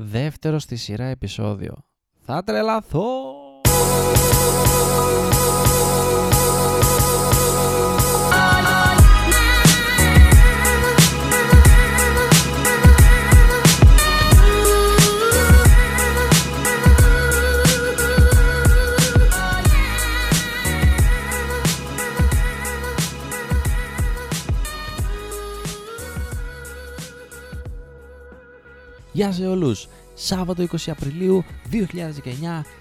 Δεύτερο στη σειρά επεισόδιο. Θα τρελαθώ! Γεια σε όλους! Σάββατο 20 Απριλίου 2019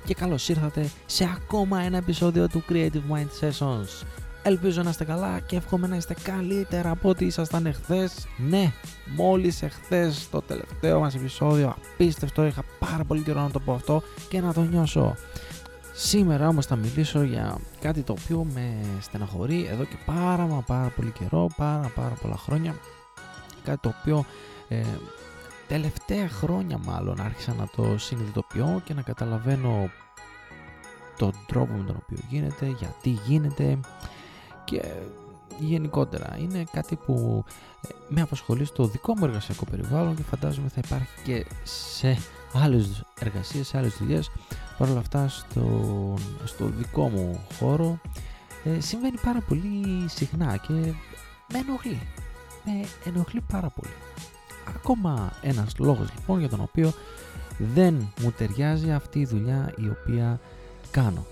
και καλώς ήρθατε σε ακόμα ένα επεισόδιο του Creative Mind Sessions. Ελπίζω να είστε καλά και εύχομαι να είστε καλύτερα από ό,τι ήσασταν εχθές. Ναι, μόλις εχθές το τελευταίο μας επεισόδιο, απίστευτο, είχα πάρα πολύ καιρό να το πω αυτό και να το νιώσω. Σήμερα όμως θα μιλήσω για κάτι το οποίο με στεναχωρεί εδώ και πάρα μα πάρα πολύ καιρό, πάρα πάρα πολλά χρόνια. Κάτι το οποίο ε, τελευταία χρόνια μάλλον άρχισα να το συνειδητοποιώ και να καταλαβαίνω τον τρόπο με τον οποίο γίνεται, γιατί γίνεται και γενικότερα. Είναι κάτι που ε, με απασχολεί στο δικό μου εργασιακό περιβάλλον και φαντάζομαι θα υπάρχει και σε άλλες εργασίες, σε άλλες δουλειές. Παρ' όλα αυτά στο, στο δικό μου χώρο ε, συμβαίνει πάρα πολύ συχνά και με ενοχλεί. Με ενοχλεί πάρα πολύ Ακόμα ένας λόγος λοιπόν για τον οποίο δεν μου ταιριάζει αυτή η δουλειά η οποία κάνω.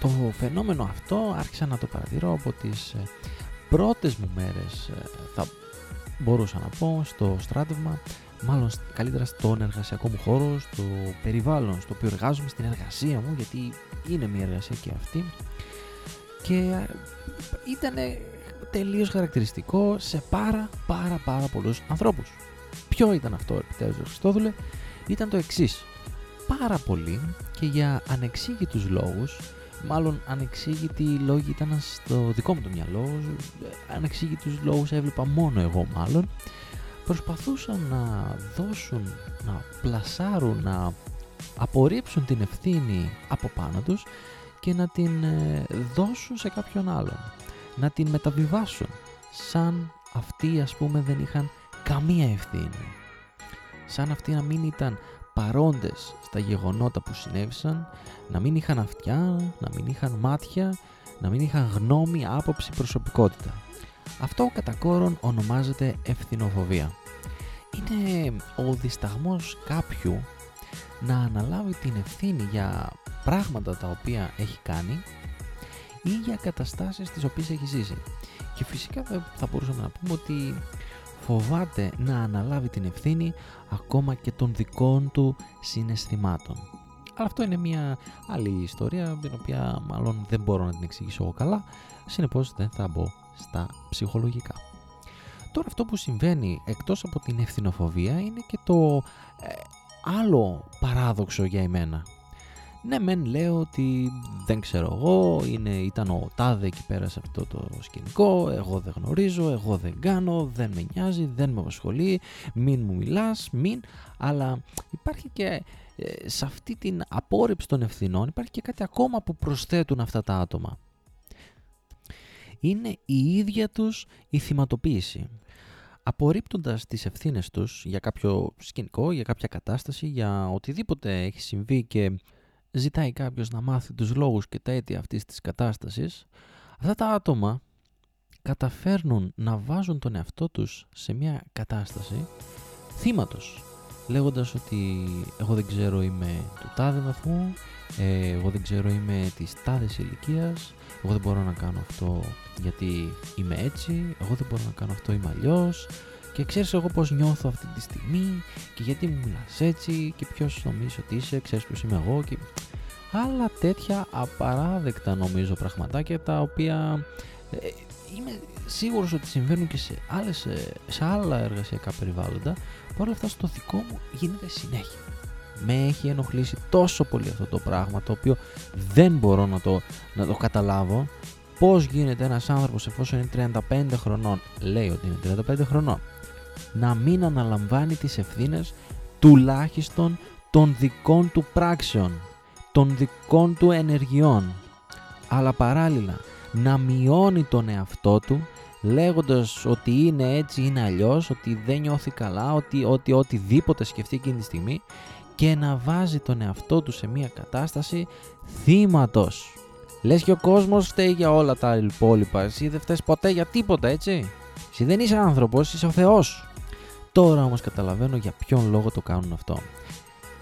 Το φαινόμενο αυτό άρχισα να το παρατηρώ από τις ε, πρώτες μου μέρες ε, θα μπορούσα να πω στο στράτευμα μάλλον καλύτερα στον εργασιακό μου χώρο, στο περιβάλλον στο οποίο εργάζομαι, στην εργασία μου γιατί είναι μια εργασία και αυτή και ε, ήταν τελείως χαρακτηριστικό σε πάρα πάρα πάρα πολλούς ανθρώπους. Ποιο ήταν αυτό επιτέλους Χριστόδουλε, ήταν το εξής. Πάρα πολύ και για ανεξήγητους λόγους, μάλλον ανεξήγητοι λόγοι ήταν στο δικό μου το μυαλό, ανεξήγητους λόγους έβλεπα μόνο εγώ μάλλον, προσπαθούσαν να δώσουν, να πλασάρουν, να απορρίψουν την ευθύνη από πάνω τους και να την ε, δώσουν σε κάποιον άλλον, να την μεταβιβάσουν, σαν αυτοί ας πούμε δεν είχαν καμία ευθύνη. Σαν αυτοί να μην ήταν παρόντες στα γεγονότα που συνέβησαν, να μην είχαν αυτιά, να μην είχαν μάτια, να μην είχαν γνώμη, άποψη, προσωπικότητα. Αυτό κατά κόρον ονομάζεται ευθυνοφοβία. Είναι ο δισταγμός κάποιου να αναλάβει την ευθύνη για πράγματα τα οποία έχει κάνει ή για καταστάσεις τις οποίες έχει ζήσει. Και φυσικά θα μπορούσαμε να πούμε ότι φοβάται να αναλάβει την ευθύνη ακόμα και των δικών του συναισθημάτων. Αλλά αυτό είναι μια άλλη ιστορία την οποία μάλλον δεν μπορώ να την εξηγήσω εγώ καλά, συνεπώς δεν θα μπω στα ψυχολογικά. Τώρα αυτό που συμβαίνει εκτός από την ευθυνοφοβία είναι και το ε, άλλο παράδοξο για εμένα ναι, μεν λέω ότι δεν ξέρω εγώ, είναι, ήταν ο τάδε εκεί πέρα σε αυτό το σκηνικό, εγώ δεν γνωρίζω, εγώ δεν κάνω, δεν με νοιάζει, δεν με απασχολεί, μην μου μιλάς, μην, αλλά υπάρχει και ε, σε αυτή την απόρριψη των ευθυνών υπάρχει και κάτι ακόμα που προσθέτουν αυτά τα άτομα. Είναι η ίδια τους η θυματοποίηση. Απορρίπτοντας τις ευθύνες τους για κάποιο σκηνικό, για κάποια κατάσταση, για οτιδήποτε έχει συμβεί και ζητάει κάποιος να μάθει τους λόγους και τα αίτια αυτής της κατάστασης, αυτά τα άτομα καταφέρνουν να βάζουν τον εαυτό τους σε μια κατάσταση θύματος, λέγοντας ότι εγώ δεν ξέρω είμαι του τάδε βαθμού, ε, εγώ δεν ξέρω είμαι της τάδες ηλικίας, εγώ δεν μπορώ να κάνω αυτό γιατί είμαι έτσι, εγώ δεν μπορώ να κάνω αυτό είμαι αλλιώς. Και ξέρεις εγώ πώς νιώθω αυτή τη στιγμή και γιατί μου μιλάς έτσι και ποιος νομίζεις ότι είσαι, ξέρεις ποιος είμαι εγώ και άλλα τέτοια απαράδεκτα νομίζω πραγματάκια τα οποία ε, είμαι σίγουρος ότι συμβαίνουν και σε, άλλες, ε, σε άλλα εργασιακά περιβάλλοντα παρ' όλα αυτά στο δικό μου γίνεται συνέχεια. Με έχει ενοχλήσει τόσο πολύ αυτό το πράγμα το οποίο δεν μπορώ να το, να το καταλάβω πώς γίνεται ένας άνθρωπος εφόσον είναι 35 χρονών λέει ότι είναι 35 χρονών να μην αναλαμβάνει τις ευθύνες τουλάχιστον των δικών του πράξεων των δικών του ενεργειών αλλά παράλληλα να μειώνει τον εαυτό του λέγοντας ότι είναι έτσι, είναι αλλιώς, ότι δεν νιώθει καλά, ότι, ότι οτιδήποτε σκεφτεί εκείνη τη στιγμή και να βάζει τον εαυτό του σε μια κατάσταση θύματος. Λες και ο κόσμος φταίει για όλα τα υπόλοιπα, εσύ δεν φταίς ποτέ για τίποτα έτσι; Εσύ δεν είσαι άνθρωπος, είσαι ο Θεός. Τώρα όμως καταλαβαίνω για ποιον λόγο το κάνουν αυτό.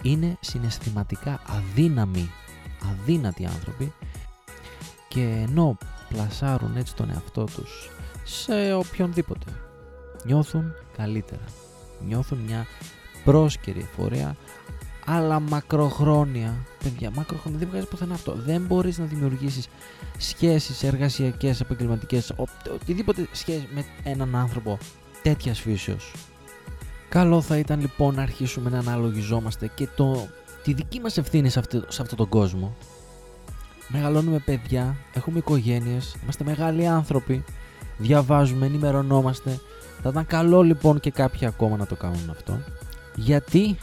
Είναι συναισθηματικά αδύναμοι, αδύνατοι άνθρωποι και ενώ πλασάρουν έτσι τον εαυτό τους σε οποιονδήποτε νιώθουν καλύτερα. Νιώθουν μια πρόσκαιρη εφορία αλλά μακροχρόνια. Παιδιά, μακροχρόνια δεν βγάζει πουθενά αυτό. Δεν μπορείς να δημιουργήσεις σχέσεις εργασιακές, επαγγελματικές, οτιδήποτε σχέση με έναν άνθρωπο τέτοιας φύσεως. Καλό θα ήταν λοιπόν να αρχίσουμε να αναλογιζόμαστε και το, τη δική μας ευθύνη σε, αυτό, σε αυτόν τον κόσμο. Μεγαλώνουμε παιδιά, έχουμε οικογένειες, είμαστε μεγάλοι άνθρωποι, διαβάζουμε, ενημερωνόμαστε. Θα ήταν καλό λοιπόν και κάποιοι ακόμα να το κάνουν αυτό. Γιατί;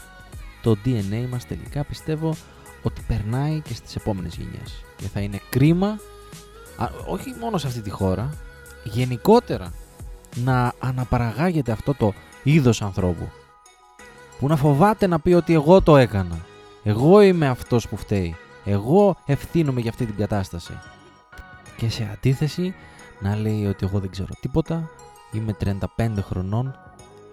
Το DNA μας τελικά πιστεύω ότι περνάει και στις επόμενες γενιές. Και θα είναι κρίμα, όχι μόνο σε αυτή τη χώρα, γενικότερα να αναπαραγάγεται αυτό το είδος ανθρώπου. Που να φοβάται να πει ότι εγώ το έκανα. Εγώ είμαι αυτός που φταίει. Εγώ ευθύνομαι για αυτή την κατάσταση. Και σε αντίθεση να λέει ότι εγώ δεν ξέρω τίποτα, είμαι 35 χρονών,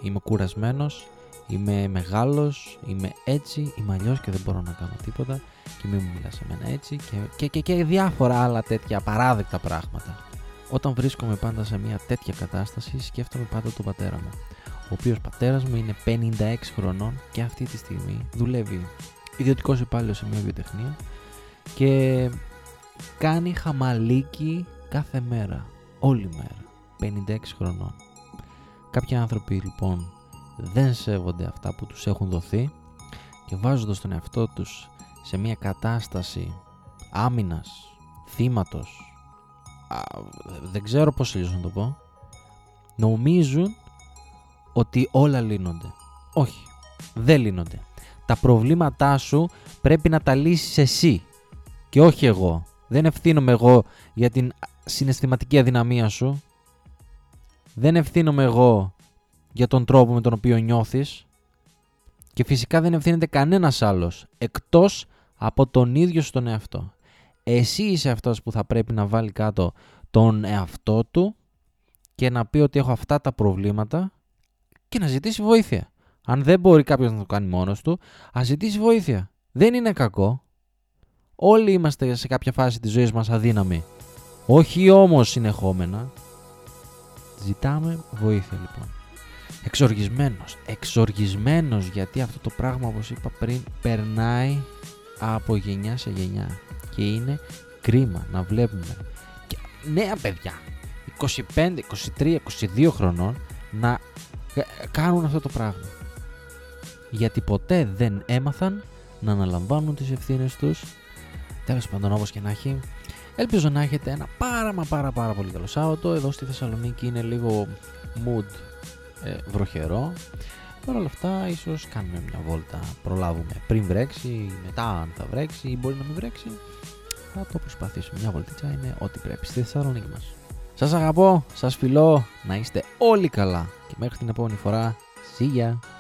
είμαι κουρασμένος, είμαι μεγάλος, είμαι έτσι, είμαι αλλιώς και δεν μπορώ να κάνω τίποτα και μην μου μιλάς σε μένα έτσι και, και, και, και διάφορα άλλα τέτοια απαράδεκτα πράγματα. Όταν βρίσκομαι πάντα σε μια τέτοια κατάσταση σκέφτομαι πάντα τον πατέρα μου ο οποίος πατέρας μου είναι 56 χρονών και αυτή τη στιγμή δουλεύει ιδιωτικός υπάλληλος σε μια βιοτεχνία και κάνει χαμαλίκι κάθε μέρα, όλη μέρα, 56 χρονών. Κάποιοι άνθρωποι λοιπόν δεν σέβονται αυτά που τους έχουν δοθεί και βάζοντας τον εαυτό τους σε μια κατάσταση άμυνας, θύματος, δεν ξέρω πώς να το πω, νομίζουν ότι όλα λύνονται. Όχι, δεν λύνονται. Τα προβλήματά σου πρέπει να τα λύσεις εσύ και όχι εγώ. Δεν ευθύνομαι εγώ για την συναισθηματική αδυναμία σου. Δεν ευθύνομαι εγώ για τον τρόπο με τον οποίο νιώθεις. Και φυσικά δεν ευθύνεται κανένας άλλος εκτός από τον ίδιο στον εαυτό. Εσύ είσαι αυτός που θα πρέπει να βάλει κάτω τον εαυτό του και να πει ότι έχω αυτά τα προβλήματα και να ζητήσει βοήθεια. Αν δεν μπορεί κάποιος να το κάνει μόνος του, ας ζητήσει βοήθεια. Δεν είναι κακό. Όλοι είμαστε σε κάποια φάση της ζωής μας αδύναμοι. Όχι όμως συνεχόμενα. Ζητάμε βοήθεια λοιπόν. Εξοργισμένος. Εξοργισμένος γιατί αυτό το πράγμα όπως είπα πριν περνάει από γενιά σε γενιά. Και είναι κρίμα να βλέπουμε και νέα παιδιά 25, 23, 22 χρονών να ε, κάνουν αυτό το πράγμα. Γιατί ποτέ δεν έμαθαν να αναλαμβάνουν τις ευθύνες τους. Τέλος πάντων όπως και να έχει. Ελπίζω να έχετε ένα πάρα μα πάρα πάρα πολύ καλό Σάββατο. Εδώ στη Θεσσαλονίκη είναι λίγο mood ε, βροχερό. Παρ' όλα αυτά ίσως κάνουμε μια βόλτα, προλάβουμε πριν βρέξει, μετά αν θα βρέξει ή μπορεί να μην βρέξει. Θα το προσπαθήσουμε. Μια βολτίτσα είναι ό,τι πρέπει στη Θεσσαλονίκη μας. Σας αγαπώ, σας φιλώ, να είστε όλοι καλά και μέχρι την επόμενη φορά, see ya!